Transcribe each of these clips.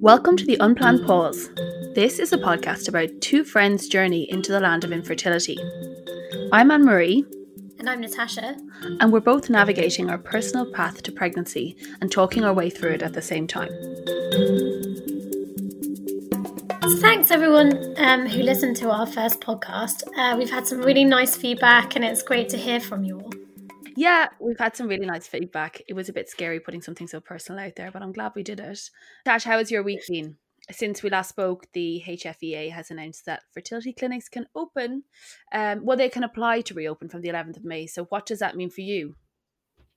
Welcome to the Unplanned Pause. This is a podcast about two friends' journey into the land of infertility. I'm Ann-Marie. And I'm Natasha. And we're both navigating our personal path to pregnancy and talking our way through it at the same time. thanks everyone um, who listened to our first podcast. Uh, we've had some really nice feedback and it's great to hear from you all. Yeah, we've had some really nice feedback. It was a bit scary putting something so personal out there, but I'm glad we did it. Tash, how has your week been? Since we last spoke, the HFEA has announced that fertility clinics can open. Um, well, they can apply to reopen from the 11th of May. So, what does that mean for you?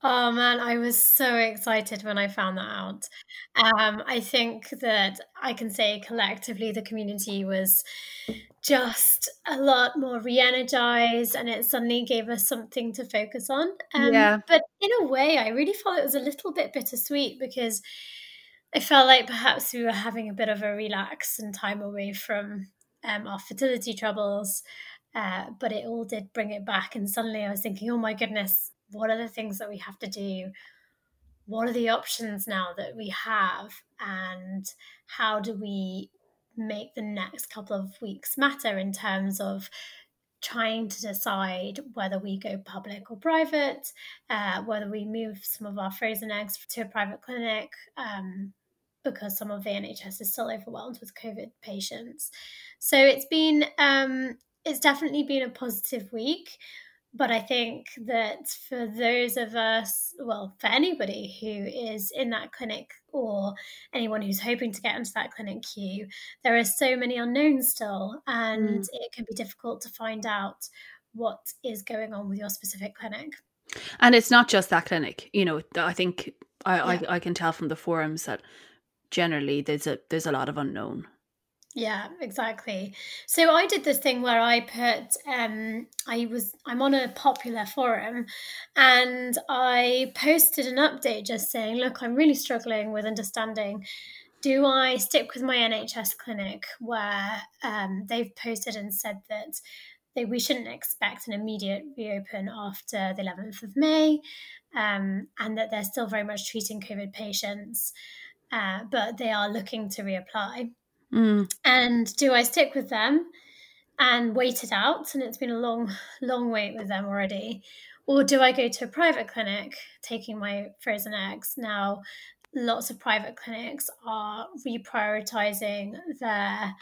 Oh man, I was so excited when I found that out. Um, I think that I can say collectively the community was just a lot more re-energized and it suddenly gave us something to focus on. Um, yeah. But in a way, I really felt it was a little bit bittersweet because I felt like perhaps we were having a bit of a relax and time away from um, our fertility troubles. Uh, but it all did bring it back. And suddenly I was thinking, oh my goodness, what are the things that we have to do what are the options now that we have and how do we make the next couple of weeks matter in terms of trying to decide whether we go public or private, uh, whether we move some of our frozen eggs to a private clinic um, because some of the NHS is still overwhelmed with COVID patients. So it's been um, it's definitely been a positive week but I think that for those of us, well, for anybody who is in that clinic or anyone who's hoping to get into that clinic queue, there are so many unknowns still, and mm. it can be difficult to find out what is going on with your specific clinic. And it's not just that clinic, you know. I think I, yeah. I, I can tell from the forums that generally there's a there's a lot of unknown. Yeah, exactly. So I did this thing where I put um I was I'm on a popular forum and I posted an update just saying, look, I'm really struggling with understanding do I stick with my NHS clinic where um, they've posted and said that they, we shouldn't expect an immediate reopen after the 11th of May um, and that they're still very much treating COVID patients, uh, but they are looking to reapply. Mm. And do I stick with them and wait it out? And it's been a long, long wait with them already. Or do I go to a private clinic taking my frozen eggs? Now, lots of private clinics are reprioritizing their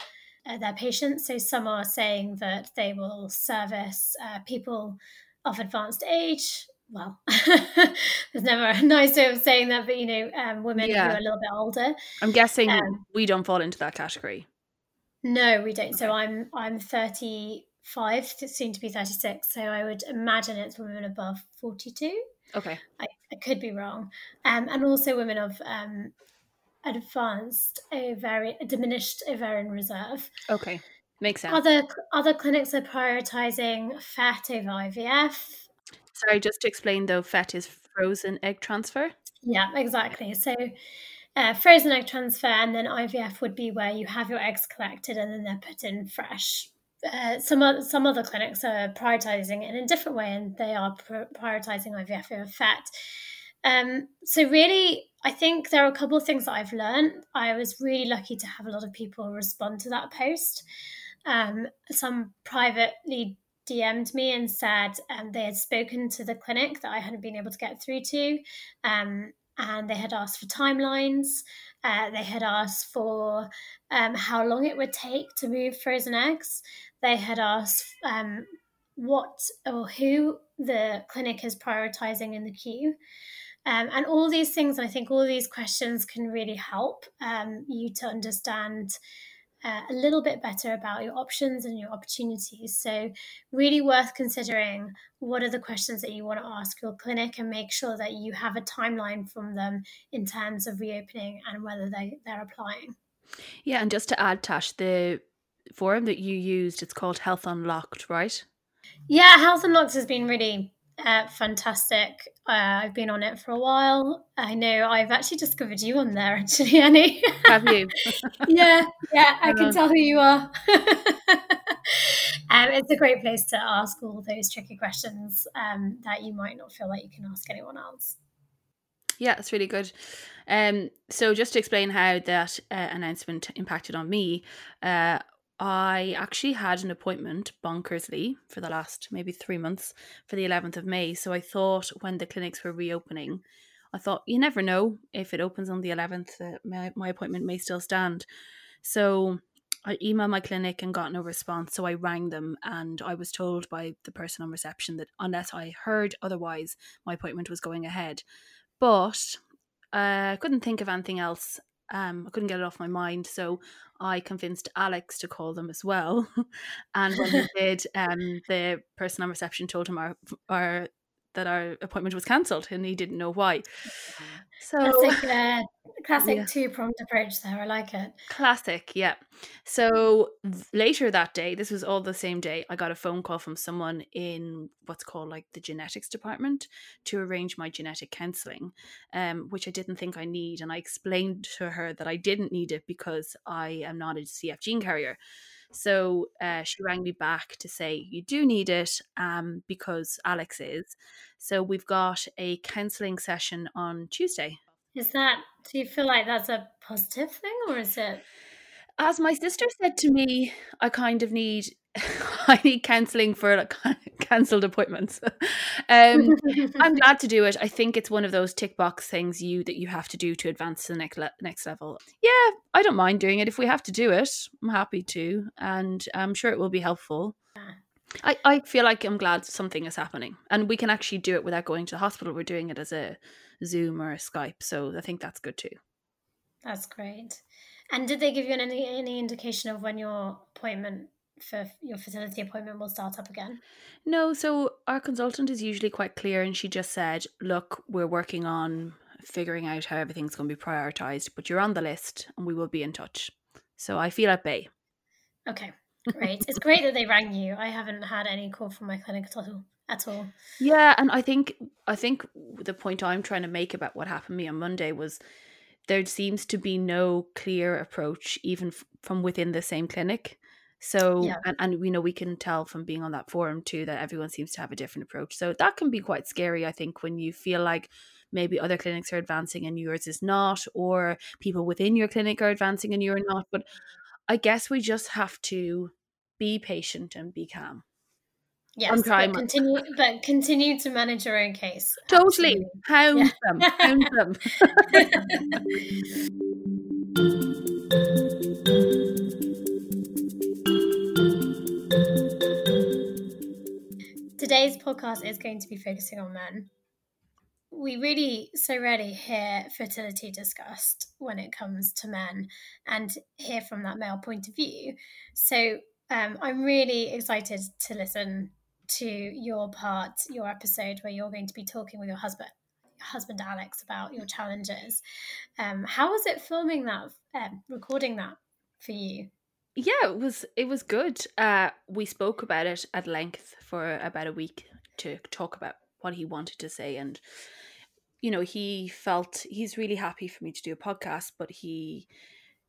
uh, their patients. So some are saying that they will service uh, people of advanced age well, there's never a nice way of saying that, but you know, um, women yeah. who are a little bit older. I'm guessing um, we don't fall into that category. No, we don't. Okay. So I'm I'm 35, soon to be 36. So I would imagine it's women above 42. Okay, I, I could be wrong, um, and also women of um, advanced ovarian, diminished ovarian reserve. Okay, makes sense. Other other clinics are prioritizing FET over IVF Sorry, just to explain though, FET is frozen egg transfer. Yeah, exactly. So uh, frozen egg transfer and then IVF would be where you have your eggs collected and then they're put in fresh. Uh, some some other clinics are prioritizing it in a different way, and they are pr- prioritizing IVF over FET. Um, so really, I think there are a couple of things that I've learned. I was really lucky to have a lot of people respond to that post. Um, some privately DM'd me and said um, they had spoken to the clinic that I hadn't been able to get through to. Um, and they had asked for timelines. Uh, they had asked for um, how long it would take to move frozen eggs. They had asked um, what or who the clinic is prioritizing in the queue. Um, and all these things, I think all these questions can really help um, you to understand uh, a little bit better about your options and your opportunities. So, really worth considering what are the questions that you want to ask your clinic and make sure that you have a timeline from them in terms of reopening and whether they, they're applying. Yeah, and just to add, Tash, the forum that you used, it's called Health Unlocked, right? Yeah, Health Unlocked has been really uh, fantastic. Uh, I've been on it for a while. I know I've actually discovered you on there, actually, Annie. Have you? yeah, yeah, I can uh-huh. tell who you are. um, it's a great place to ask all those tricky questions um, that you might not feel like you can ask anyone else. Yeah, it's really good. Um, so just to explain how that uh, announcement impacted on me, uh, I actually had an appointment bonkersly for the last maybe three months for the 11th of May. So I thought when the clinics were reopening, I thought you never know if it opens on the 11th, uh, my, my appointment may still stand. So I emailed my clinic and got no response. So I rang them and I was told by the person on reception that unless I heard otherwise, my appointment was going ahead. But uh, I couldn't think of anything else. Um, I couldn't get it off my mind. So I convinced Alex to call them as well. and when he did, um, the person on reception told him our, our that our appointment was cancelled and he didn't know why. So classic, uh, classic yeah. two pronged approach there. I like it. Classic, yeah. So later that day, this was all the same day, I got a phone call from someone in what's called like the genetics department to arrange my genetic counselling, um, which I didn't think I need. And I explained to her that I didn't need it because I am not a CF gene carrier. So uh, she rang me back to say, You do need it um, because Alex is. So we've got a counselling session on Tuesday. Is that, do you feel like that's a positive thing or is it? As my sister said to me, I kind of need I need counselling for like cancelled appointments. um, I'm glad to do it. I think it's one of those tick box things you that you have to do to advance to the next le- next level. Yeah, I don't mind doing it if we have to do it. I'm happy to, and I'm sure it will be helpful. I, I feel like I'm glad something is happening, and we can actually do it without going to the hospital. We're doing it as a Zoom or a Skype, so I think that's good too. That's great. And did they give you any any indication of when your appointment for your fertility appointment will start up again? No, so our consultant is usually quite clear, and she just said, "Look, we're working on figuring out how everything's going to be prioritized, but you're on the list, and we will be in touch." So I feel at bay. Okay, great. it's great that they rang you. I haven't had any call from my clinic at all. At all. Yeah, and I think I think the point I'm trying to make about what happened to me on Monday was there seems to be no clear approach even f- from within the same clinic so, yeah. and, and you know, we can tell from being on that forum too that everyone seems to have a different approach. So that can be quite scary, I think, when you feel like maybe other clinics are advancing and yours is not, or people within your clinic are advancing and you're not. But I guess we just have to be patient and be calm. Yes, I'm trying. But continue, but continue to manage your own case. Totally, hound yeah. them, hound them. Today's podcast is going to be focusing on men. We really so rarely hear fertility discussed when it comes to men and hear from that male point of view. So um, I'm really excited to listen to your part, your episode where you're going to be talking with your husband, husband Alex, about your challenges. Um, how was it filming that, um, recording that for you? Yeah it was it was good. Uh we spoke about it at length for about a week to talk about what he wanted to say and you know he felt he's really happy for me to do a podcast but he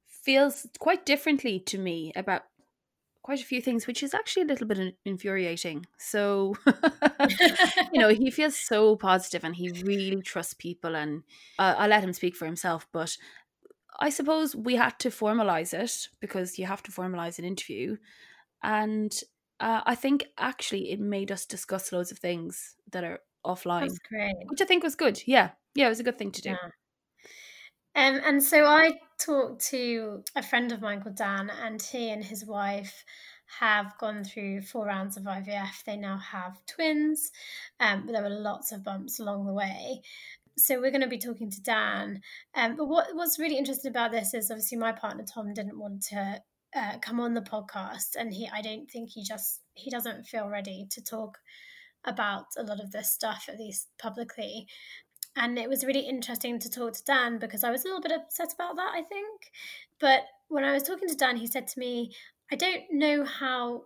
feels quite differently to me about quite a few things which is actually a little bit infuriating. So you know he feels so positive and he really trusts people and uh, i let him speak for himself but I suppose we had to formalize it because you have to formalize an interview. And uh, I think actually it made us discuss loads of things that are offline. Which I think was good. Yeah. Yeah, it was a good thing to do. Yeah. Um, and so I talked to a friend of mine called Dan, and he and his wife have gone through four rounds of IVF. They now have twins, um, but there were lots of bumps along the way so we're going to be talking to Dan. Um, but what what's really interesting about this is obviously my partner Tom didn't want to uh, come on the podcast, and he I don't think he just he doesn't feel ready to talk about a lot of this stuff at least publicly. And it was really interesting to talk to Dan because I was a little bit upset about that, I think. But when I was talking to Dan, he said to me, I don't know how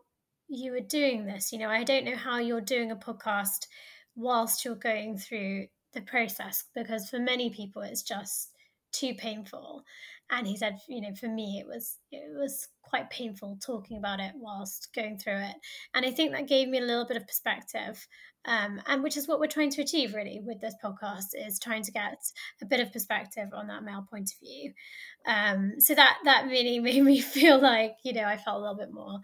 you are doing this. You know, I don't know how you're doing a podcast whilst you're going through the process because for many people it's just too painful. and he said, you know, for me, it was it was quite painful talking about it whilst going through it, and I think that gave me a little bit of perspective, um, and which is what we're trying to achieve really with this podcast is trying to get a bit of perspective on that male point of view. Um, so that that really made me feel like you know I felt a little bit more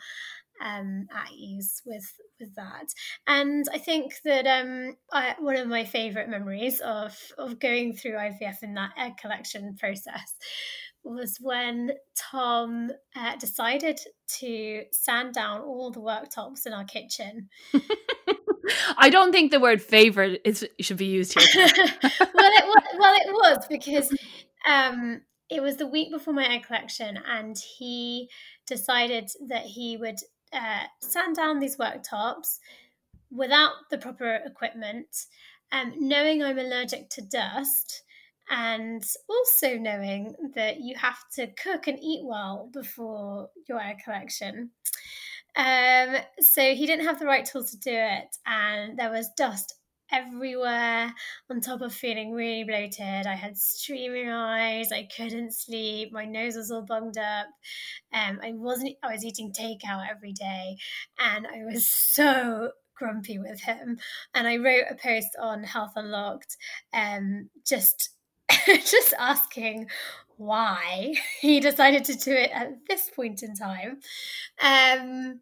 um, at ease with with that. And I think that um, I, one of my favourite memories of of going through IVF in that egg collection process was when Tom uh, decided to sand down all the worktops in our kitchen. I don't think the word favorite is should be used here. well, it was, well, it was because um, it was the week before my egg collection, and he decided that he would uh, sand down these worktops without the proper equipment, um, knowing I'm allergic to dust, and also knowing that you have to cook and eat well before your egg collection. Um, so he didn't have the right tools to do it, and there was dust everywhere on top of feeling really bloated. I had streaming eyes, I couldn't sleep, my nose was all bunged up. Um, I wasn't I was eating takeout every day and I was so grumpy with him. And I wrote a post on Health Unlocked, um, just just asking why he decided to do it at this point in time. Um,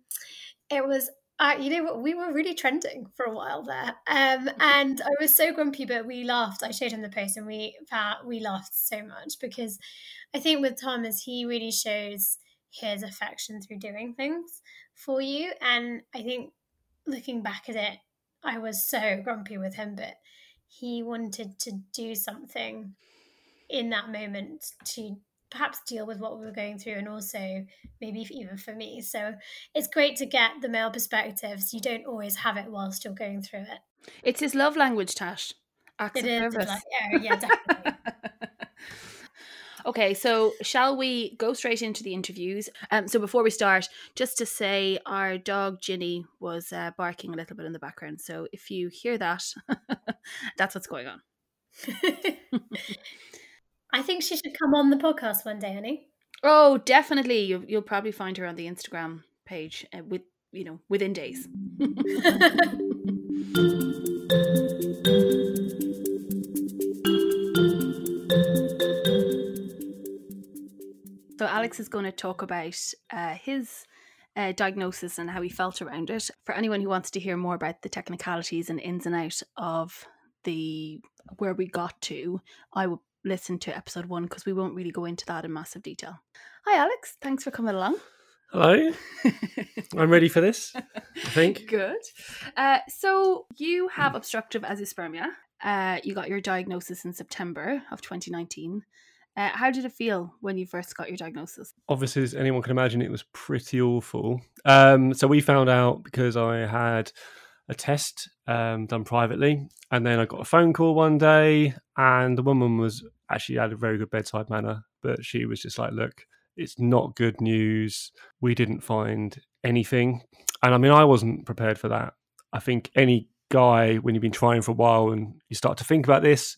it was uh, you know what? We were really trending for a while there, um, and I was so grumpy, but we laughed. I showed him the post, and we uh, we laughed so much because I think with Thomas, he really shows his affection through doing things for you, and I think looking back at it, I was so grumpy with him, but he wanted to do something in that moment to perhaps deal with what we were going through and also maybe even for me so it's great to get the male perspectives you don't always have it whilst you're going through it it's his love language tash acts it of is, service like, yeah, yeah definitely Okay, so shall we go straight into the interviews? Um, so before we start, just to say, our dog Ginny was uh, barking a little bit in the background. So if you hear that, that's what's going on. I think she should come on the podcast one day, honey. Oh, definitely. You, you'll probably find her on the Instagram page uh, with you know within days. so Alex is going to talk about uh, his uh, diagnosis and how he felt around it. For anyone who wants to hear more about the technicalities and ins and outs of the where we got to, I will listen to episode one because we won't really go into that in massive detail. Hi, Alex. Thanks for coming along. Hello. I'm ready for this, I think. Good. Uh, so, you have obstructive azoospermia. Uh, you got your diagnosis in September of 2019. Uh, how did it feel when you first got your diagnosis? Obviously, as anyone can imagine, it was pretty awful. Um, so, we found out because I had a test um, done privately. And then I got a phone call one day, and the woman was actually had a very good bedside manner, but she was just like, "Look, it's not good news. We didn't find anything." And I mean, I wasn't prepared for that. I think any guy, when you've been trying for a while and you start to think about this,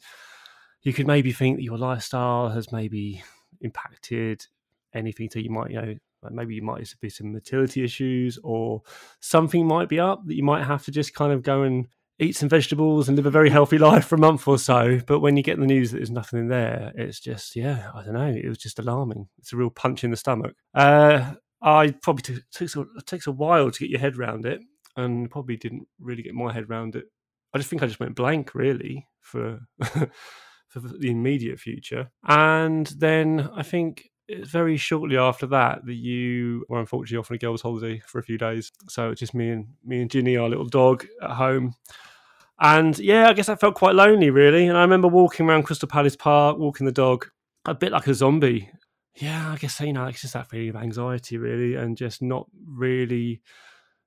you could maybe think that your lifestyle has maybe impacted anything that you might, you know, maybe you might be some motility issues or something might be up that you might have to just kind of go and eat some vegetables and live a very healthy life for a month or so. But when you get the news that there's nothing in there, it's just, yeah, I don't know. It was just alarming. It's a real punch in the stomach. Uh, I probably it takes, a, it takes a while to get your head around it and probably didn't really get my head around it. I just think I just went blank really for for the immediate future. And then I think it's very shortly after that that you were unfortunately off on a girls' holiday for a few days. So it's just me and me and Ginny, our little dog, at home. And yeah, I guess I felt quite lonely, really. And I remember walking around Crystal Palace Park, walking the dog, a bit like a zombie. Yeah, I guess you know it's just that feeling of anxiety, really, and just not really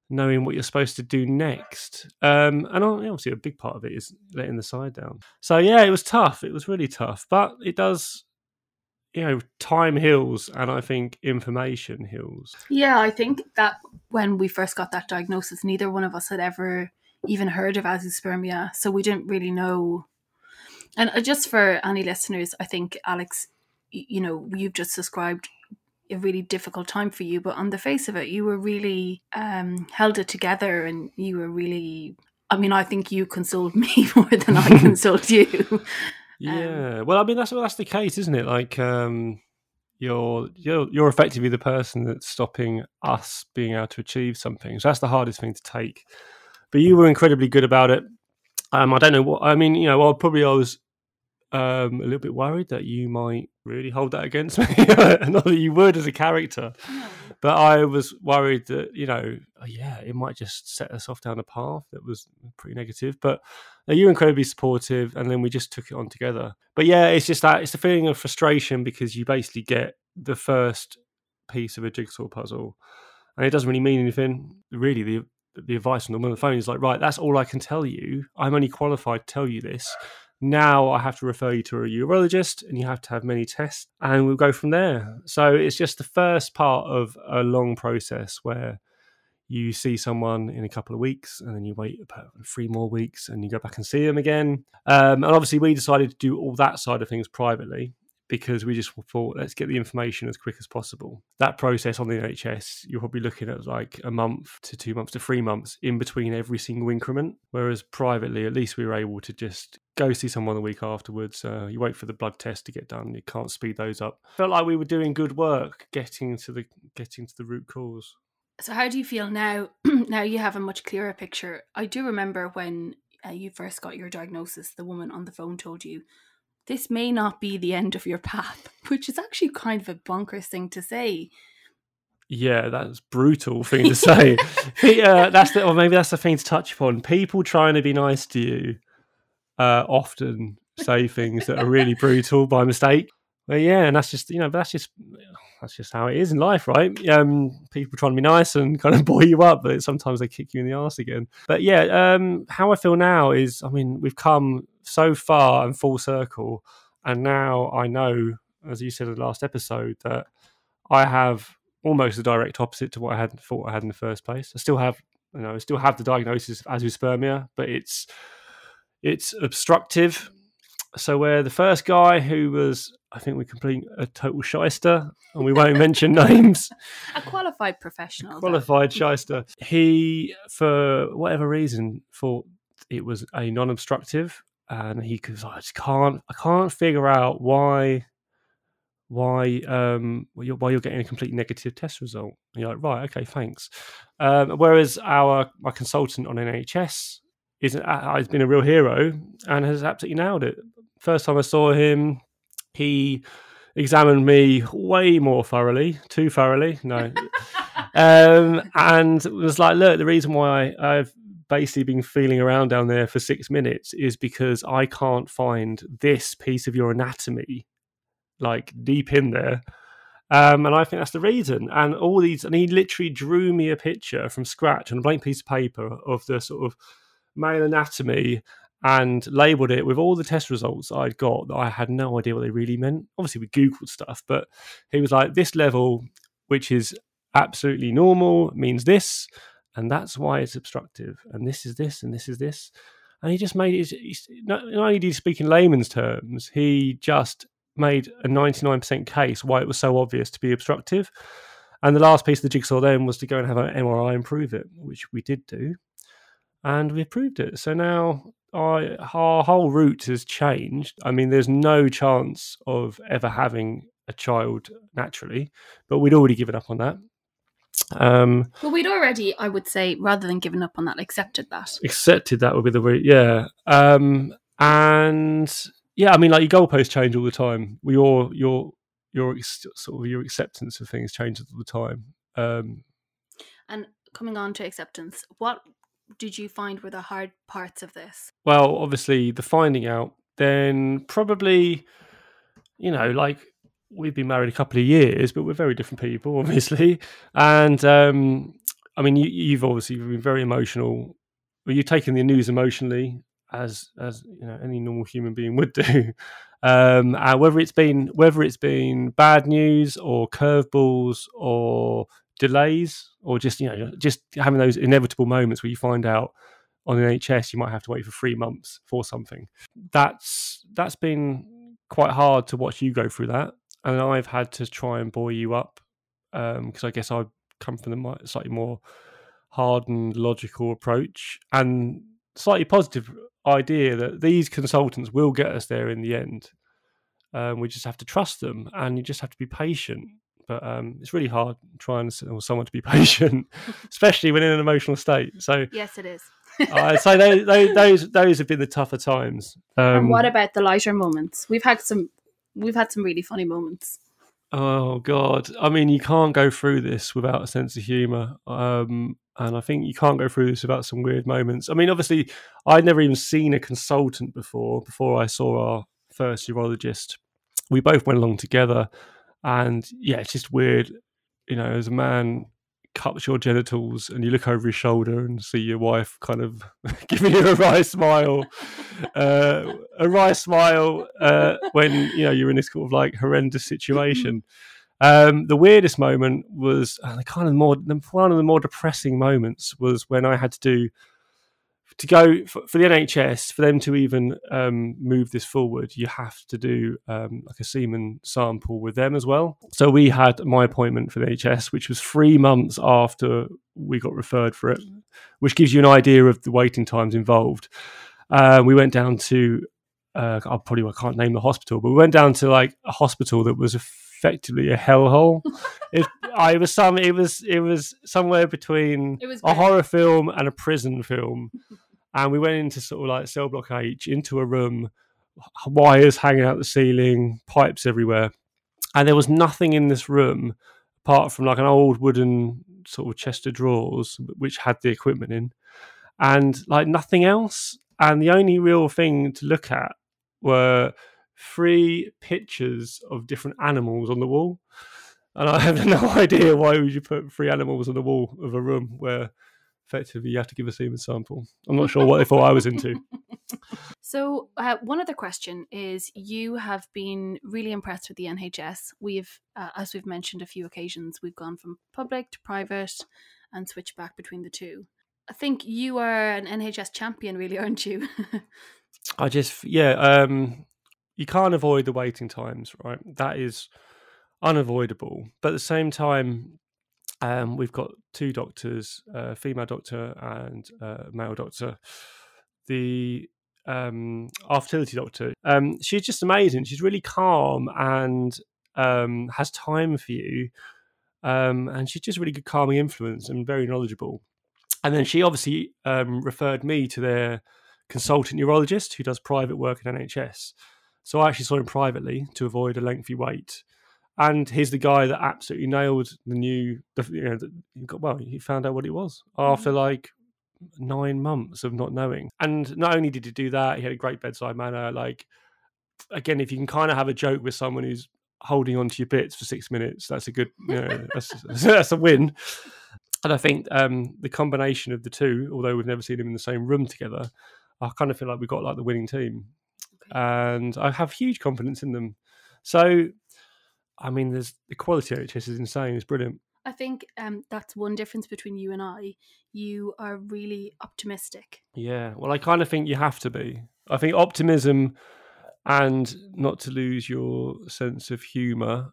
knowing what you're supposed to do next. Um, and obviously, a big part of it is letting the side down. So yeah, it was tough. It was really tough, but it does you know, time heals and I think information heals. Yeah, I think that when we first got that diagnosis, neither one of us had ever even heard of azoospermia. So we didn't really know. And uh, just for any listeners, I think Alex you know, you've just described a really difficult time for you, but on the face of it, you were really um, held it together and you were really. I mean, I think you consoled me more than I consoled you. Yeah, um, well, I mean that's that's the case, isn't it? Like, um, you're you're you're effectively the person that's stopping us being able to achieve something. So that's the hardest thing to take. But you were incredibly good about it. Um, I don't know what I mean. You know, well, probably I was um, a little bit worried that you might really hold that against me. Not that you would as a character, but I was worried that you know, oh, yeah, it might just set us off down a path that was pretty negative. But uh, you were incredibly supportive, and then we just took it on together. But yeah, it's just that it's the feeling of frustration because you basically get the first piece of a jigsaw puzzle, and it doesn't really mean anything. Really, the the advice on the, on the phone is like, right, that's all I can tell you. I'm only qualified to tell you this. Now I have to refer you to a urologist and you have to have many tests and we'll go from there. So it's just the first part of a long process where you see someone in a couple of weeks and then you wait about three more weeks and you go back and see them again. Um, and obviously, we decided to do all that side of things privately because we just thought let's get the information as quick as possible. That process on the NHS, you're probably looking at like a month to two months to three months in between every single increment. Whereas privately, at least we were able to just go see someone the week afterwards. Uh, you wait for the blood test to get done. You can't speed those up. Felt like we were doing good work getting to the getting to the root cause. So how do you feel now? now you have a much clearer picture. I do remember when uh, you first got your diagnosis, the woman on the phone told you this may not be the end of your path, which is actually kind of a bonkers thing to say. Yeah, that's brutal thing to say. yeah, that's the, or maybe that's the thing to touch upon. People trying to be nice to you uh, often say things that are really brutal by mistake. Well, yeah, and that's just you know that's just that's just how it is in life, right? Um, people trying to be nice and kind of buoy you up, but sometimes they kick you in the ass again. But yeah, um, how I feel now is, I mean, we've come so far and full circle, and now I know, as you said in the last episode, that I have almost the direct opposite to what I had thought I had in the first place. I still have, you know, I still have the diagnosis of azoospermia, but it's it's obstructive. So where the first guy who was, I think we complete a total shyster, and we won't mention names. A qualified professional. A qualified though. shyster. He, for whatever reason, thought it was a non-obstructive, and he goes, I just can't, I can't figure out why why um you're, why you're getting a complete negative test result. And you're like, right, okay, thanks. Um, whereas our my consultant on NHS is uh, has been a real hero and has absolutely nailed it. First time I saw him, he examined me way more thoroughly, too thoroughly, no, um, and was like, look, the reason why I've basically been feeling around down there for six minutes is because I can't find this piece of your anatomy like deep in there. Um, and I think that's the reason. And all these, and he literally drew me a picture from scratch on a blank piece of paper of the sort of male anatomy and labeled it with all the test results I'd got that I had no idea what they really meant. Obviously, we Googled stuff, but he was like, this level, which is absolutely normal, means this, and that's why it's obstructive, and this is this, and this is this. And he just made it, not only did he speak in layman's terms, he just made a 99% case why it was so obvious to be obstructive. And the last piece of the jigsaw then was to go and have an MRI and prove it, which we did do. And we proved it. So now our, our whole route has changed. I mean, there's no chance of ever having a child naturally, but we'd already given up on that. Um, well, we'd already, I would say, rather than giving up on that, accepted that. Accepted that would be the word, yeah. Um, and yeah, I mean, like your goalposts change all the time. Your your your sort of your acceptance of things changes all the time. Um, and coming on to acceptance, what did you find were the hard parts of this? Well, obviously the finding out. Then probably, you know, like we've been married a couple of years, but we're very different people, obviously. And um, I mean, you, have obviously been very emotional. Well, you've taken the news emotionally, as as you know any normal human being would do. Um, and whether it's been whether it's been bad news or curveballs or delays or just you know just having those inevitable moments where you find out on the NHS you might have to wait for three months for something. That's that's been quite hard to watch you go through that. and I've had to try and buoy you up because um, I guess I come from the slightly more hardened, logical approach and slightly positive idea that these consultants will get us there in the end. Um, we just have to trust them, and you just have to be patient. But um, it's really hard trying to someone to be patient, especially when in an emotional state. So yes, it is. I'd say those, those, those those have been the tougher times. Um, what about the lighter moments? We've had some we've had some really funny moments. Oh God! I mean, you can't go through this without a sense of humour, um, and I think you can't go through this without some weird moments. I mean, obviously, I'd never even seen a consultant before. Before I saw our first urologist, we both went along together, and yeah, it's just weird. You know, as a man cups your genitals and you look over his shoulder and see your wife kind of giving you a wry smile, uh, a wry smile uh, when you know you're in this sort of like horrendous situation. Um, the weirdest moment was uh, the kind of more one of the more depressing moments was when I had to do to go for, for, the NHS for them to even um, move this forward, you have to do um, like a semen sample with them as well. So we had my appointment for the NHS, which was three months after we got referred for it, which gives you an idea of the waiting times involved. Uh, we went down to uh, I probably I can't name the hospital, but we went down to like a hospital that was effectively a hellhole. it, I was some. It was. It was somewhere between was a horror film and a prison film and we went into sort of like cell block H into a room, wires hanging out the ceiling, pipes everywhere, and there was nothing in this room apart from like an old wooden sort of chest of drawers which had the equipment in, and like nothing else. And the only real thing to look at were three pictures of different animals on the wall. And I have no idea why would you put three animals on the wall of a room where effectively you have to give a semen sample. I'm not sure what they thought I was into. So, uh, one other question is you have been really impressed with the NHS. We've, uh, as we've mentioned a few occasions, we've gone from public to private and switched back between the two. I think you are an NHS champion, really, aren't you? I just, yeah, um, you can't avoid the waiting times, right? That is unavoidable. But at the same time, um, we've got two doctors, a female doctor and a male doctor. The um, our fertility doctor, um, she's just amazing. She's really calm and um, has time for you. Um, and she's just really good calming influence and very knowledgeable. And then she obviously um, referred me to their consultant urologist who does private work at NHS. So I actually saw him privately to avoid a lengthy wait and he's the guy that absolutely nailed the new. The, you know, the, got, well, he found out what it was after mm-hmm. like nine months of not knowing. And not only did he do that, he had a great bedside manner. Like, again, if you can kind of have a joke with someone who's holding on to your bits for six minutes, that's a good, you know, that's, that's a win. And I think um, the combination of the two, although we've never seen them in the same room together, I kind of feel like we've got like the winning team. Okay. And I have huge confidence in them. So I mean, there's the quality of NHS is insane. It's brilliant. I think um, that's one difference between you and I. You are really optimistic. Yeah, well, I kind of think you have to be. I think optimism and not to lose your sense of humour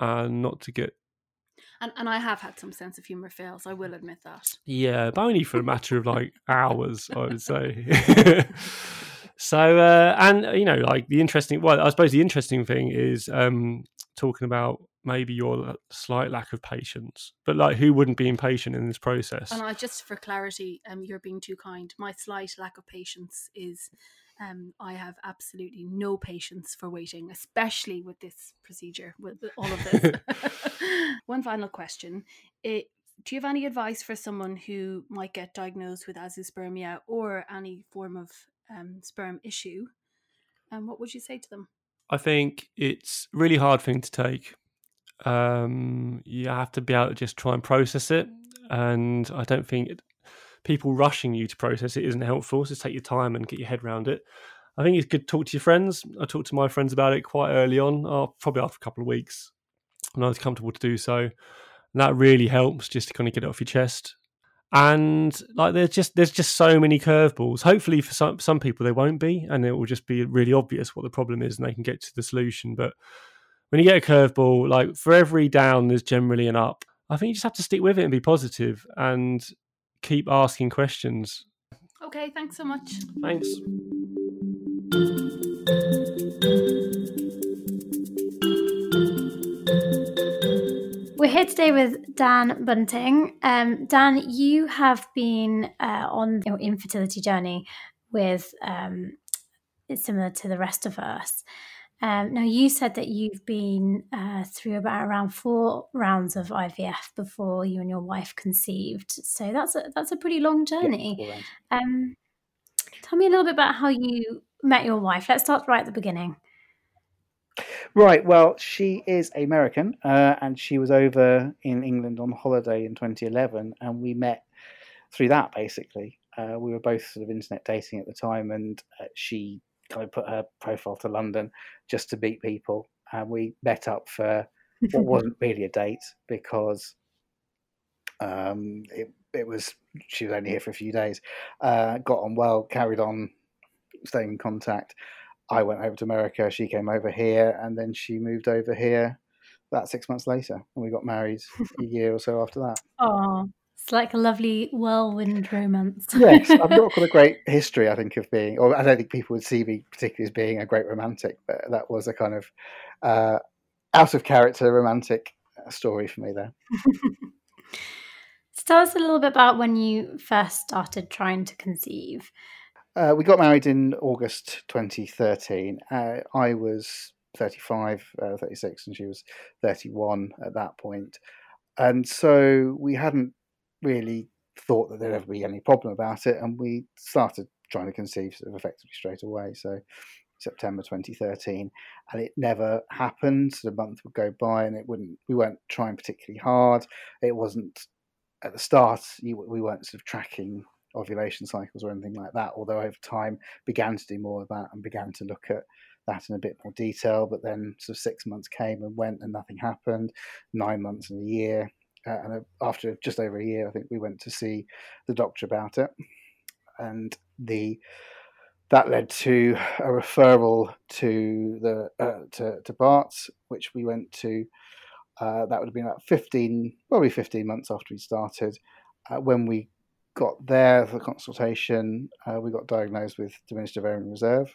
and not to get. And, and I have had some sense of humour fails, I will admit that. Yeah, but only for a matter of like hours, I would say. so, uh, and, you know, like the interesting, well, I suppose the interesting thing is um, talking about maybe your slight lack of patience, but like who wouldn't be impatient in this process? And I just for clarity, um, you're being too kind. My slight lack of patience is, um, I have absolutely no patience for waiting, especially with this procedure, with all of this. One final question: it, Do you have any advice for someone who might get diagnosed with azoospermia or any form of um, sperm issue? And what would you say to them? I think it's really hard thing to take. Um, you have to be able to just try and process it, and I don't think it, people rushing you to process it isn't helpful. So take your time and get your head around it. I think it's good to talk to your friends. I talked to my friends about it quite early on, uh, probably after a couple of weeks, and I was comfortable to do so. And that really helps just to kind of get it off your chest and like there's just there's just so many curveballs. Hopefully for some some people there won't be, and it will just be really obvious what the problem is, and they can get to the solution. But when you get a curveball, like for every down, there's generally an up. I think you just have to stick with it and be positive and keep asking questions. Okay, thanks so much. Thanks. Here today with Dan Bunting. Um, Dan, you have been uh, on your infertility journey with um, it's similar to the rest of us. Um, now, you said that you've been uh, through about around four rounds of IVF before you and your wife conceived. So that's a that's a pretty long journey. Yeah, um, tell me a little bit about how you met your wife. Let's start right at the beginning. Right. Well, she is American, uh, and she was over in England on holiday in 2011, and we met through that. Basically, uh, we were both sort of internet dating at the time, and uh, she kind of put her profile to London just to meet people, and we met up for what wasn't really a date because um, it it was she was only here for a few days. Uh, got on well, carried on staying in contact. I went over to America. She came over here, and then she moved over here. About six months later, and we got married a year or so after that. Oh, it's like a lovely whirlwind romance. yes, I've not got a great history, I think, of being, or I don't think people would see me particularly as being a great romantic, but that was a kind of uh, out of character romantic uh, story for me there. so tell us a little bit about when you first started trying to conceive. Uh, we got married in August 2013. Uh, I was 35, uh, 36, and she was 31 at that point. And so we hadn't really thought that there'd ever be any problem about it. And we started trying to conceive sort of effectively straight away. So September 2013, and it never happened. So a month would go by, and it wouldn't. We weren't trying particularly hard. It wasn't at the start. We weren't sort of tracking ovulation cycles or anything like that. Although over time began to do more of that and began to look at that in a bit more detail. But then sort of six months came and went and nothing happened. Nine months and a year. Uh, and after just over a year, I think we went to see the doctor about it, and the that led to a referral to the uh, to, to Barts, which we went to. Uh, that would have been about fifteen, probably fifteen months after we started. Uh, when we got there for consultation, uh, we got diagnosed with diminished ovarian reserve,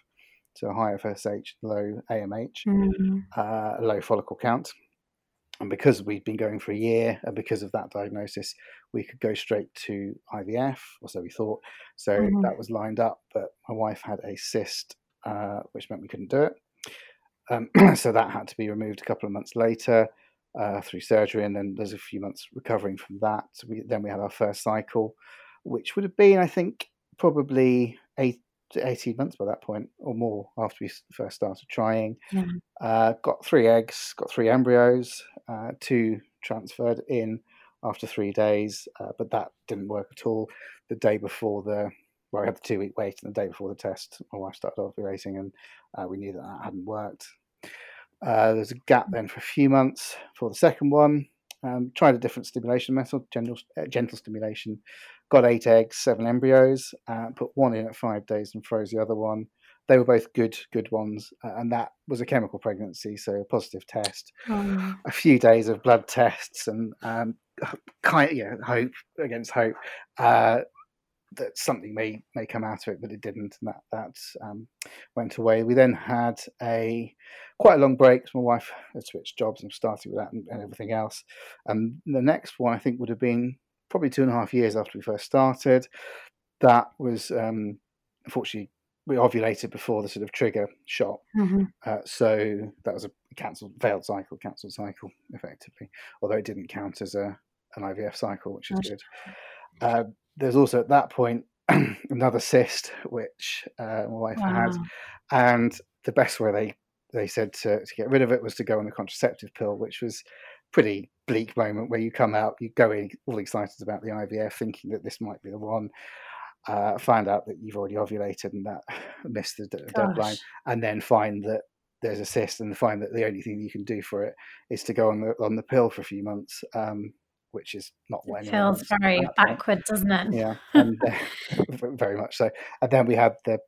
so high FSH, low AMH, mm-hmm. uh, low follicle count. And because we'd been going for a year, and because of that diagnosis, we could go straight to IVF, or so we thought. So mm-hmm. that was lined up, but my wife had a cyst, uh, which meant we couldn't do it. Um, so that had to be removed a couple of months later uh, through surgery, and then there's a few months recovering from that. So we, then we had our first cycle, which would have been, I think, probably eight to 18 months by that point or more after we first started trying. Yeah. Uh, got three eggs, got three embryos, uh, two transferred in after three days, uh, but that didn't work at all. The day before the, well, we had the two week wait, and the day before the test, my wife started ovulating, and uh, we knew that that hadn't worked. Uh, there's a gap then for a few months for the second one. Um, tried a different stimulation method, gentle, uh, gentle stimulation, got eight eggs, seven embryos, uh, put one in at five days and froze the other one. They were both good, good ones, uh, and that was a chemical pregnancy, so a positive test. Oh. A few days of blood tests and um, kind, of, yeah, hope against hope uh, that something may may come out of it, but it didn't, and that that um, went away. We then had a quite a long break. My wife had switched jobs and started with that and, and everything else. And the next one I think would have been probably two and a half years after we first started. That was um, unfortunately we ovulated before the sort of trigger shot, mm-hmm. uh, so that was a cancelled, failed cycle, cancelled cycle, effectively. Although it didn't count as a an IVF cycle, which is good. Uh, there's also at that point another cyst which uh, my wife wow. had, and the best way they they said to, to get rid of it was to go on a contraceptive pill, which was pretty bleak moment where you come out, you go in all excited about the IVF, thinking that this might be the one. Uh, find out that you've already ovulated and that missed the d- deadline, and then find that there's a cyst, and find that the only thing you can do for it is to go on the on the pill for a few months, um, which is not what it feels very backward, doesn't it? Yeah, and, uh, very much so. And then we had the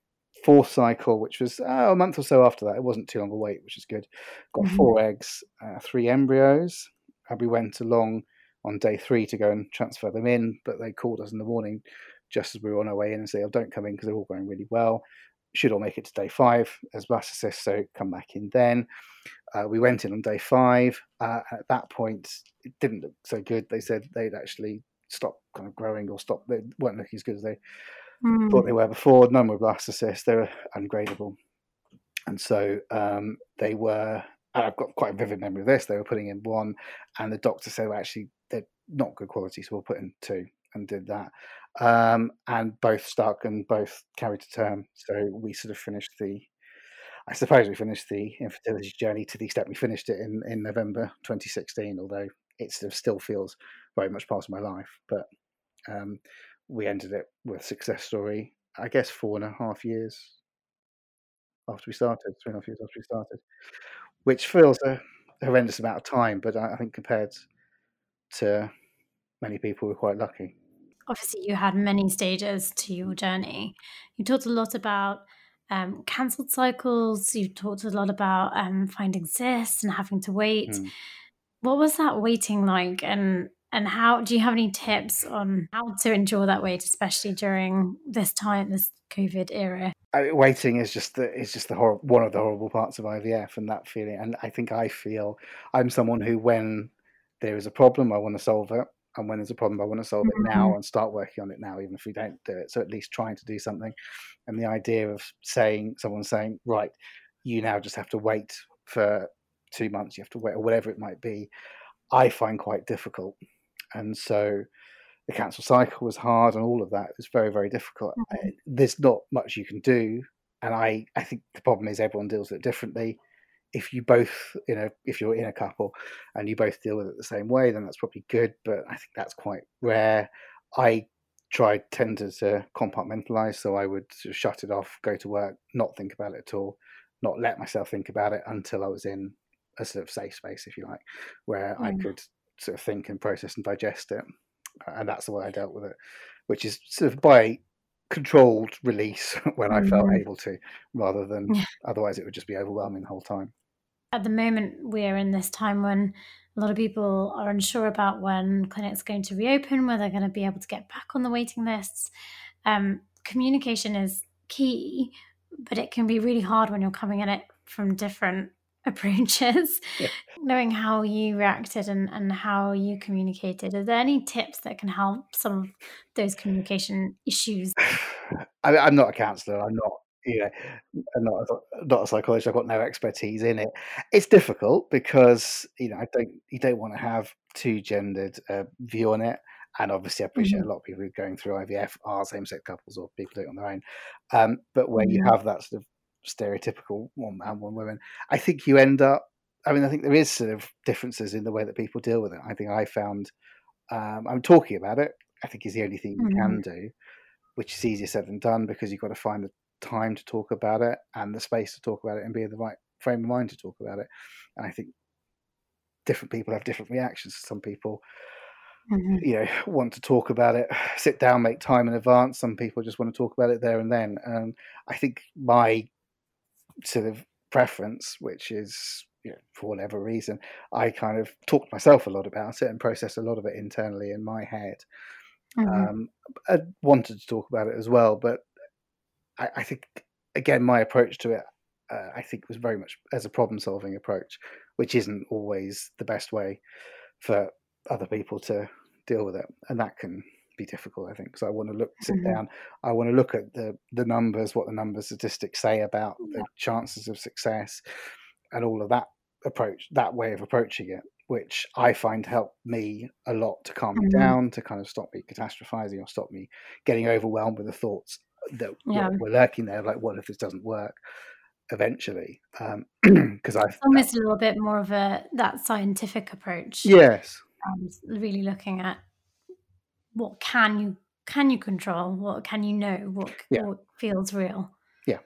fourth cycle, which was uh, a month or so after that. It wasn't too long a wait, which is good. Got Mhm. four eggs, uh, three embryos. And we went along on day three to go and transfer them in, but they called us in the morning just as we were on our way in and say, "Oh, don't come in because they're all going really well. Should all make it to day five as blastocysts, so come back in then." Uh, we went in on day five. Uh, at that point, it didn't look so good. They said they'd actually stopped kind of growing or stopped. They weren't looking as good as they Mm. thought they were before. None were blastocysts. They were ungradable, and so um, they were. And I've got quite a vivid memory of this. They were putting in one, and the doctor said, "Well, actually, they're not good quality, so we'll put in two, and did that. Um, and both stuck and both carried to term. So we sort of finished the. I suppose we finished the infertility journey to the extent we finished it in, in November 2016, although it sort of still feels very much part of my life. But um, we ended it with success story, I guess four and a half years after we started, three and a half years after we started, which feels a horrendous amount of time, but I, I think compared to many people, we're quite lucky. Obviously, you had many stages to your journey. You talked a lot about um, cancelled cycles. You talked a lot about um, finding cysts and having to wait. Mm. What was that waiting like, and and how do you have any tips on how to endure that wait, especially during this time, this COVID era? I mean, waiting is just the is just the hor- one of the horrible parts of IVF and that feeling. And I think I feel I'm someone who, when there is a problem, I want to solve it, and when there's a problem, I want to solve it now mm-hmm. and start working on it now, even if we don't do it. So at least trying to do something. And the idea of saying someone saying, right, you now just have to wait for two months, you have to wait, or whatever it might be, I find quite difficult. And so the cancelled cycle was hard and all of that. Was very very difficult. Mhm. There's not much you can do. And i i think the problem is everyone deals with it differently. If you both you know if you're in a couple and you both deal with it the same way then that's probably good. But i think that's quite rare. I tried tended to compartmentalize so i would sort of shut it off go to work not think about it at all not let myself think about it until i was in a sort of safe space if you like where i Mm. could sort of think and process and digest it and that's the way I dealt with it, which is sort of by controlled release when I felt Mhm. able to, rather than Yeah. otherwise it would just be overwhelming the whole time. At the moment, we're in this time when a lot of people are unsure about when clinics are going to reopen, whether they're going to be able to get back on the waiting lists. Um, communication is key, but it can be really hard when you're coming at it from different approaches. Yeah. Knowing how you reacted and, and how you communicated, are there any tips that can help some of those communication issues? I, I'm not a counsellor. I'm not, you know, I'm not a, not a psychologist. I've got no expertise in it. It's difficult because you know I don't you don't want to have too gendered uh, view on it. And obviously, I appreciate Mhm. a lot of people who are going through IVF are same-sex couples or people doing it on their own. Um, but when you have that sort of stereotypical one man, one woman, I think you end up. I mean, I think there is sort of differences in the way that people deal with it. I think I found. Um, I'm talking about it. I think is the only thing you can do, which is easier said than done because you've got to find the time to talk about it and the space to talk about it and be in the right frame of mind to talk about it. And I think different people have different reactions. Some people, Mhm. you know, want to talk about it, sit down, make time in advance. Some people just want to talk about it there and then. And I think my sort of preference, which is you know, for whatever reason, I kind of talked myself a lot about it and processed a lot of it internally in my head. Mhm. Um, I wanted to talk about it as well, but I, I think again my approach to it, uh, I think was very much as a problem-solving approach, which isn't always the best way for other people to deal with it, and that can be difficult. I think because I want to look, sit Mhm. down, I want to look at the the numbers, what the numbers statistics say about Yeah. the chances of success, and all of that approach, that way of approaching it, which I find helped me a lot to calm me Mhm. down, to kind of stop me catastrophizing or stop me getting overwhelmed with the thoughts that were- Yeah. were lurking there. Like, what if this doesn't work? Eventually, because I It's almost a little bit more of a that scientific approach. yes, and really looking at what can you can you control what can you know what, Yeah. what feels real Yeah,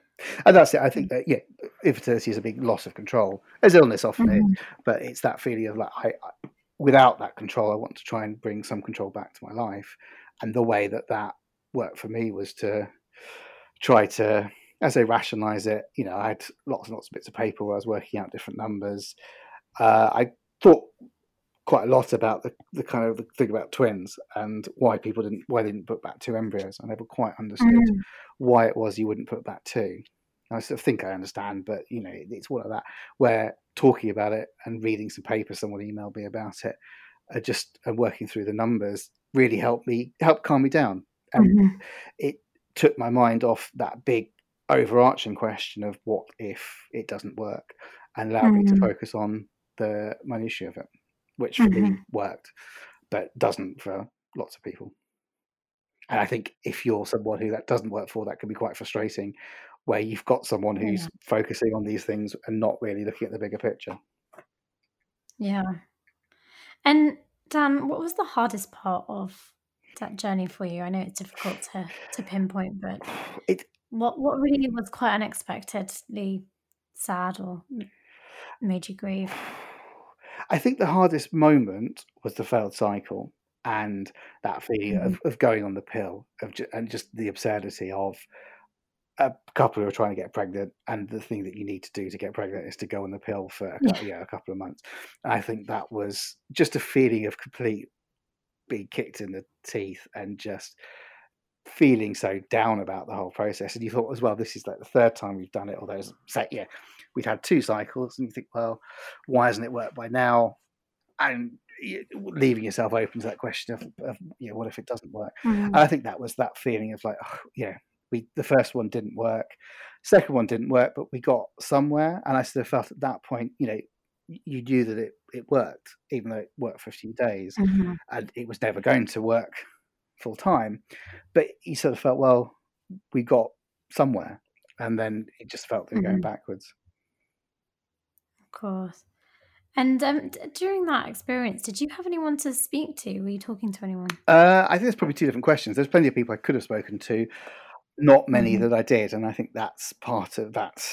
and that's it. I think that yeah, infertility is a big loss of control, as illness often is. Mhm. but it's that feeling of like I, I without that control i want to try and bring some control back to my life and the way that that worked for me was to try to as they rationalise it, you know, I had lots and lots of bits of paper where I was working out different numbers. Uh, I thought quite a lot about the, the kind of the thing about twins and why people didn't why they didn't put back two embryos. I never quite understood Mm. why it was you wouldn't put back two. I sort of think I understand, but you know, it's one of that where talking about it and reading some papers someone emailed me about it, uh, just and working through the numbers really helped me help calm me down. And Mhm. it took my mind off that big overarching question of what if it doesn't work and allowed me to Mhm. focus on the minutiae of it, which for me Mhm. worked, but doesn't for lots of people. And I think if you're someone who that doesn't work for, that can be quite frustrating, where you've got someone who's Yeah. focusing on these things and not really looking at the bigger picture. Yeah. And Dan, what was the hardest part of that journey for you? I know it's difficult to to pinpoint, but It what what really was quite unexpectedly sad or made you grieve? I think the hardest moment was the failed cycle and that feeling mm-hmm. of, of going on the pill of ju- and just the absurdity of a couple who are trying to get pregnant and the thing that you need to do to get pregnant is to go on the pill for a, cou- yeah, a couple of months. And I think that was just a feeling of complete being kicked in the teeth and just feeling so down about the whole process. And you thought as well, this is like the third time we've done it, although it's say, yeah, we've had two cycles, and you think, well, why hasn't it worked by now? And leaving yourself open to that question of, of you know, what if it doesn't work? Mhm. And I think that was that feeling of like, oh, know, we the first one didn't work, second one didn't work, but we got somewhere. And I sort of felt at that point, you know, you knew that it it worked, even though it worked for a few days, Mhm. and it was never going to work full time. But you sort of felt, well, we got somewhere, and then it just felt that we were going backwards. Of course. And um, d- during that experience, did you have anyone to speak to? Were you talking to anyone? Uh, I think there's probably two different questions. There's plenty of people I could have spoken to, not many Mhm. that I did, and I think that's part of that.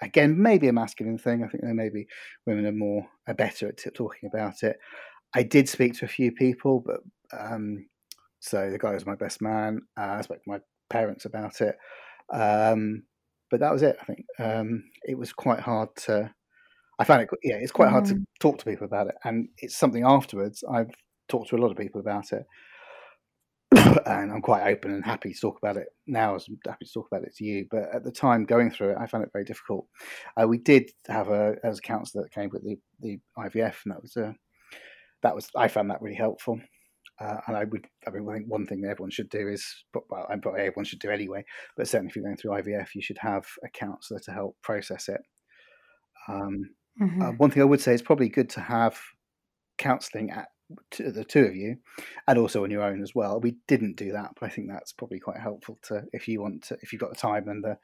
Again, maybe a masculine thing. I think there maybe women are more are better at t- talking about it. I did speak to a few people, but um, so the guy was my best man. Uh, I spoke to my parents about it, um, but that was it. I think um, it was quite hard to. I found it. Yeah, it's quite hard to Mm. talk to people about it, and it's something afterwards. I've talked to a lot of people about it, and I'm quite open and happy to talk about it now. As I'm happy to talk about it to you, but at the time going through it, I found it very difficult. Uh, we did have a as a counsellor that came with the the IVF, and that was a that was I found that really helpful. Uh, and I would, I mean, I think one thing that everyone should do is, well, and probably everyone should do anyway, but certainly if you're going through IVF, you should have a counsellor to help process it. Um, Mhm. uh, one thing I would say is probably good to have counselling at to the two of you, and also on your own as well. We didn't do that, but I think that's probably quite helpful to if you want to, if you've got the time and the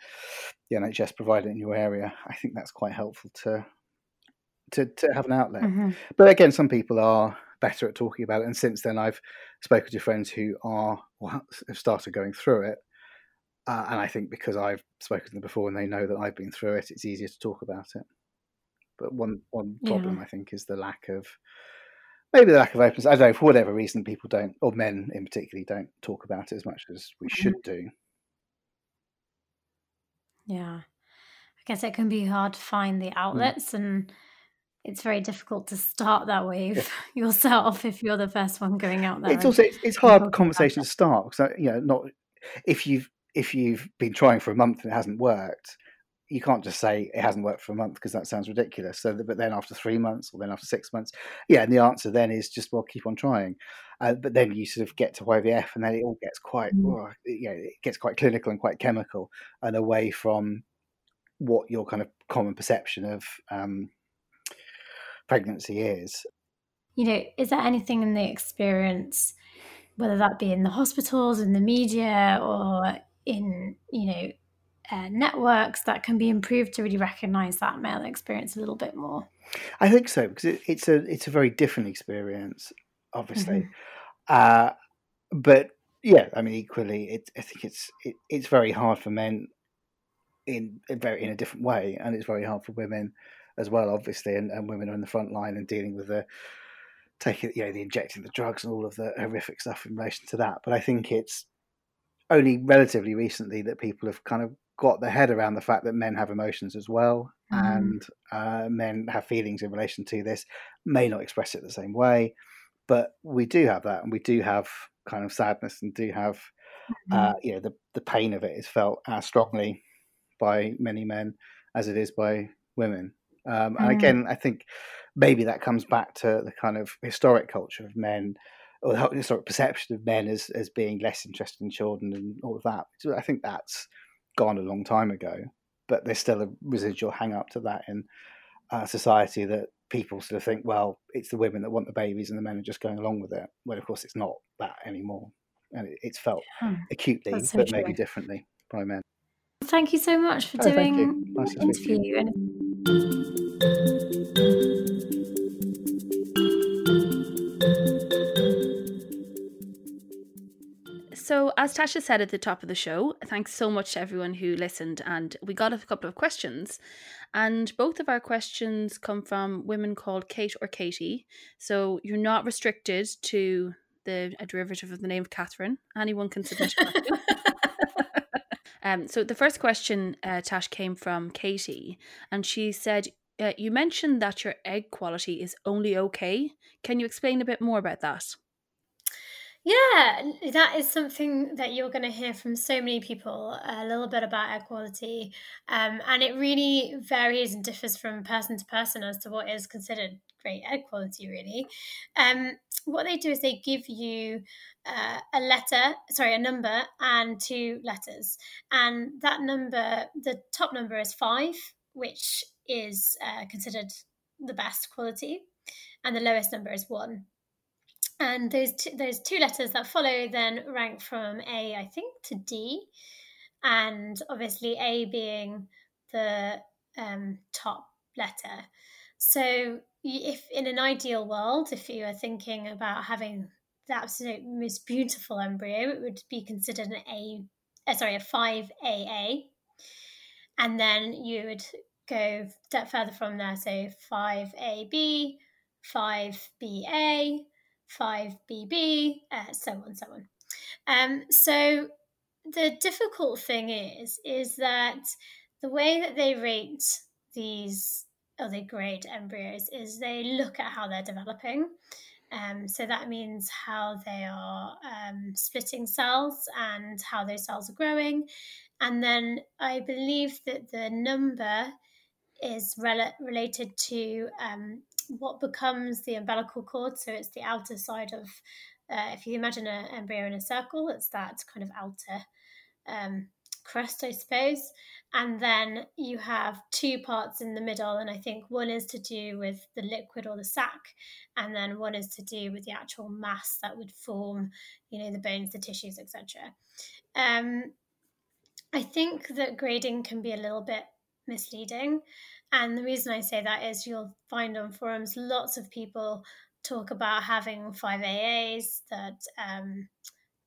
the NHS provide it in your area. I think that's quite helpful to to to have an outlet. Mhm. But again, some people are better at talking about it, and since then, I've spoken to friends who are or have started going through it. Uh, and I think because I've spoken to them before and they know that I've been through it, it's easier to talk about it. But one one problem Yeah. I think is the lack of maybe the lack of openness. I don't know for whatever reason people don't, or men in particular, don't talk about it as much as we mm-hmm. should do. Yeah. I guess it can be hard to find the hmm. outlets and it's very difficult to start that wave yourself if you're the first one going out there. It's also it's, it's hard conversation to start because uh, you know not if you've if you've been trying for a month and it hasn't worked, you can't just say it hasn't worked for a month because that sounds ridiculous. So, but then after three months or then after six months, yeah, and the answer then is just well, keep on trying. Uh, but then you sort of get to IVF, and then it all gets quite, Mm. well, you know, it gets quite clinical and quite chemical, and away from what your kind of common perception of um, pregnancy is. you know, is there anything in the experience, whether that be in the hospitals, in the media, or in, you know, uh, networks that can be improved to really recognize that male experience a little bit more? I think so because it, it's a it's a very different experience, obviously. Mhm. Uh, but yeah, I mean, equally, it, I think it's it, it's very hard for men in a very in a different way, and it's very hard for women as well, obviously. And, and women are in the front line and dealing with the taking, you know, the injecting the drugs and all of the horrific stuff in relation to that. But I think it's only relatively recently that people have kind of got their head around the fact that men have emotions as well, Mm-hmm. and uh, men have feelings in relation to this, may not express it the same way, but we do have that, and we do have kind of sadness, and do have, uh, you know, the the pain of it is felt as strongly by many men as it is by women. Um, and Mm. again, I think maybe that comes back to the kind of historic culture of men or the historic perception of men as, as being less interested in children and all of that. So I think that's gone a long time ago, but there's still a residual hang up to that in uh, society that people sort of think, well, it's the women that want the babies and the men are just going along with it. Well, of course, it's not that anymore. And it, it's felt Yeah. acutely, so but maybe differently by men. Thank you so much for Oh, doing Nice the to speak to you. interview. So, as Tasha said at the top of the show, thanks so much to everyone who listened. And we got a couple of questions. And both of our questions come from women called Kate or Katie. So, you're not restricted to the a derivative of the name of Catherine. Anyone can submit. Um, so the first question, uh, Tash, came from Katie, and she said, uh, "You mentioned that your egg quality is only okay. Can you explain a bit more about that?" Yeah, that is something that you're going to hear from so many people a little bit about egg quality. Um, and it really varies and differs from person to person as to what is considered great egg quality, really. Um, what they do is they give you uh, a letter, sorry, a number and two letters. And that number, the top number is five, which is uh, considered the best quality, and the lowest number is one and those two, those two letters that follow then rank from A, I think, to D, and obviously A being the um, top letter. So, if in an ideal world, if you are thinking about having the absolute most beautiful embryo, it would be considered an A, uh, sorry, a five AA, and then you would go step further from there. So five AB, five BA. 5BB, uh, so on, so on. Um, so the difficult thing is, is that the way that they rate these, or they grade embryos, is they look at how they're developing. Um, so that means how they are um, splitting cells and how those cells are growing. And then I believe that the number is rel- related to um, what becomes the umbilical cord. So it's the outer side of, uh, if you imagine an embryo in a circle, it's that kind of outer um, crust, I suppose. And then you have two parts in the middle, and I think one is to do with the liquid or the sac, and then one is to do with the actual mass that would form, you know, the bones, the tissues, etc. Um, I think that grading can be a little bit misleading. And the reason I say that is you'll find on forums lots of people talk about having five AAs that um,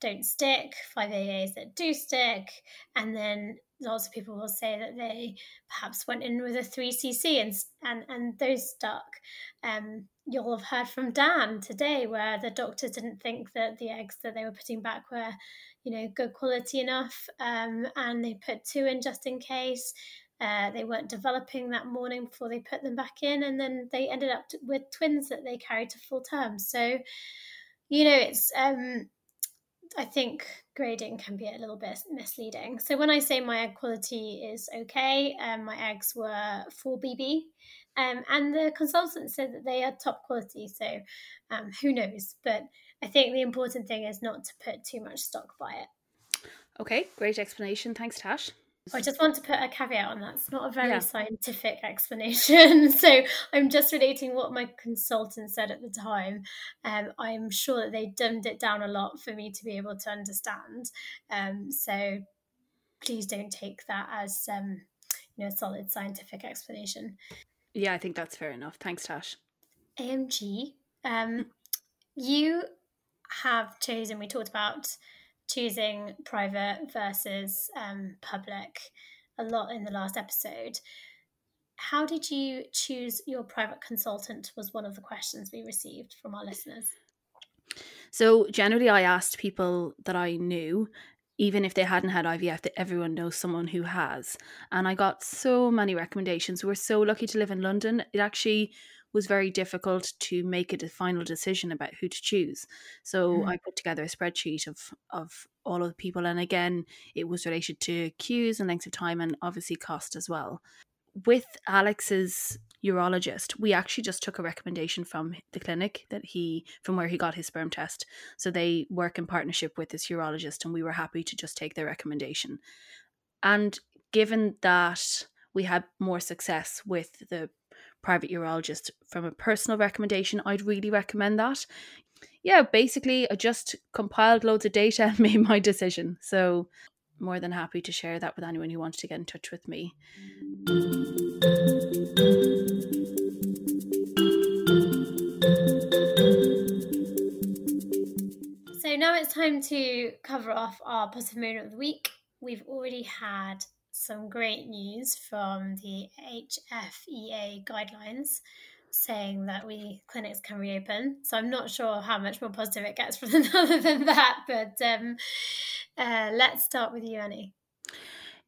don't stick, five AAs that do stick, and then lots of people will say that they perhaps went in with a 3cc and and, and those stuck. Um, you'll have heard from Dan today where the doctors didn't think that the eggs that they were putting back were, you know, good quality enough, um, and they put two in just in case. Uh, they weren't developing that morning before they put them back in, and then they ended up t- with twins that they carried to full term. So, you know, it's um, I think grading can be a little bit misleading. So when I say my egg quality is okay, um, my eggs were 4BB, um, and the consultant said that they are top quality. So um, who knows? But I think the important thing is not to put too much stock by it. Okay, great explanation. Thanks, Tash. I just want to put a caveat on that. It's not a very Yeah. scientific explanation. so I'm just relating what my consultant said at the time. Um, I'm sure that they dumbed it down a lot for me to be able to understand. Um, so please don't take that as um, you know a solid scientific explanation. Yeah, I think that's fair enough. Thanks, Tash. AMG, um, you have chosen. We talked about choosing private versus um, public a lot in the last episode. How did you choose your private consultant? Was one of the questions we received from our listeners. So generally, I asked people that I knew, even if they hadn't had IVF, that everyone knows someone who has. And I got so many recommendations. We're so lucky to live in London. It actually was very difficult to make a final decision about who to choose. So mm. I put together a spreadsheet of of all of the people, and again, it was related to queues and length of time, and obviously cost as well. With Alex's urologist, we actually just took a recommendation from the clinic that he from where he got his sperm test. So they work in partnership with this urologist, and we were happy to just take their recommendation. And given that we had more success with the private urologist from a personal recommendation, I'd really recommend that. Yeah, basically, I just compiled loads of data and made my decision. So, more than happy to share that with anyone who wants to get in touch with me. So now it's time to cover off our positive moment of the week. We've already had some great news from the HFEA guidelines saying that we clinics can reopen. So I'm not sure how much more positive it gets from other than that, but um, uh, let's start with you, Annie.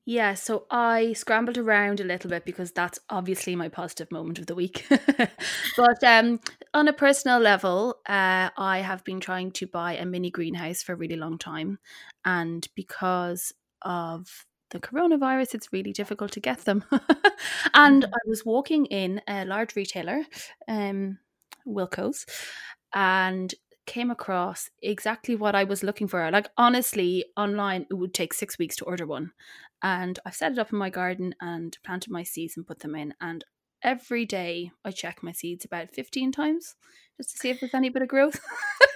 Yeah, so I scrambled around a little bit because that's obviously my positive moment of the week. but um, on a personal level, uh, I have been trying to buy a mini greenhouse for a really long time. And because of the coronavirus, it's really difficult to get them. and mm-hmm. I was walking in a large retailer, um, Wilko's, and came across exactly what I was looking for. Like honestly, online it would take six weeks to order one. And I've set it up in my garden and planted my seeds and put them in. And every day I check my seeds about 15 times just to see if there's any bit of growth.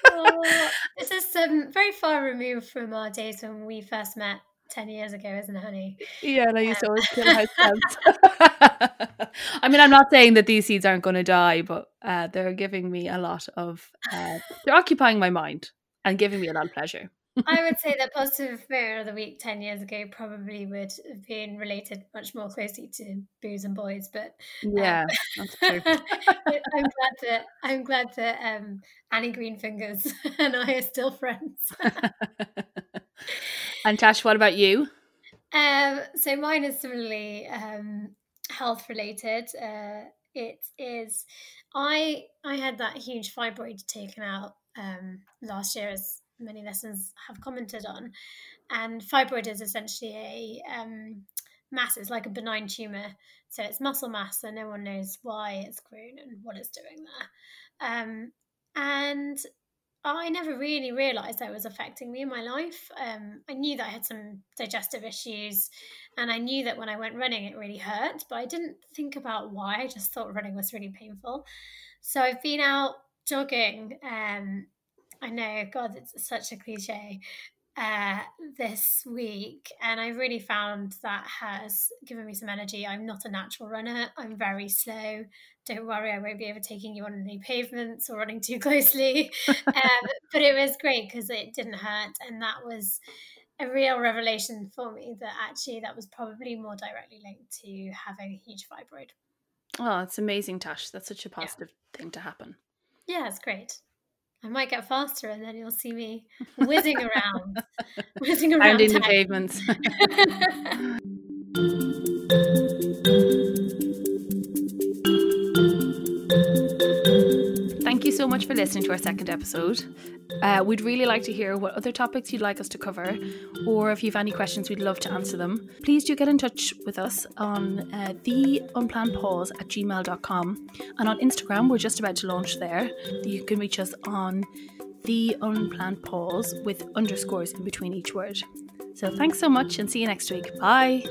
oh, this is um, very far removed from our days when we first met 10 years ago, isn't it, honey? Yeah, and I used to always kill house plants. I mean, I'm not saying that these seeds aren't going to die, but uh, they're giving me a lot of, uh, they're occupying my mind and giving me a lot of pleasure. I would say that positive moment of the week 10 years ago probably would have been related much more closely to booze and boys, but um, yeah, that's true. I'm glad that I'm glad that um, Annie Greenfingers and I are still friends. And Tash, what about you? Um, so mine is similarly um, health related. Uh, it is I I had that huge fibroid taken out um, last year, as many lessons have commented on. And fibroid is essentially a um, mass. It's like a benign tumor, so it's muscle mass, and no one knows why it's grown and what it's doing there. Um, and I never really realized that was affecting me in my life. Um, I knew that I had some digestive issues, and I knew that when I went running, it really hurt, but I didn't think about why. I just thought running was really painful. So I've been out jogging. Um, I know, God, it's such a cliche. Uh, this week, and I really found that has given me some energy. I'm not a natural runner. I'm very slow. Don't worry, I won't be overtaking you on any pavements or running too closely. um, but it was great because it didn't hurt, and that was a real revelation for me that actually that was probably more directly linked to having a huge fibroid. Oh, it's amazing, Tash. That's such a positive yeah. thing to happen. Yeah, it's great. I might get faster, and then you'll see me whizzing around, whizzing around in the pavements. much for listening to our second episode. Uh, we'd really like to hear what other topics you'd like us to cover, or if you have any questions, we'd love to answer them. Please do get in touch with us on uh, the unplanned pause at gmail.com. And on Instagram, we're just about to launch there. You can reach us on the unplanned pause with underscores in between each word. So thanks so much and see you next week. Bye.